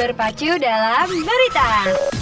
Berpacu dalam berita.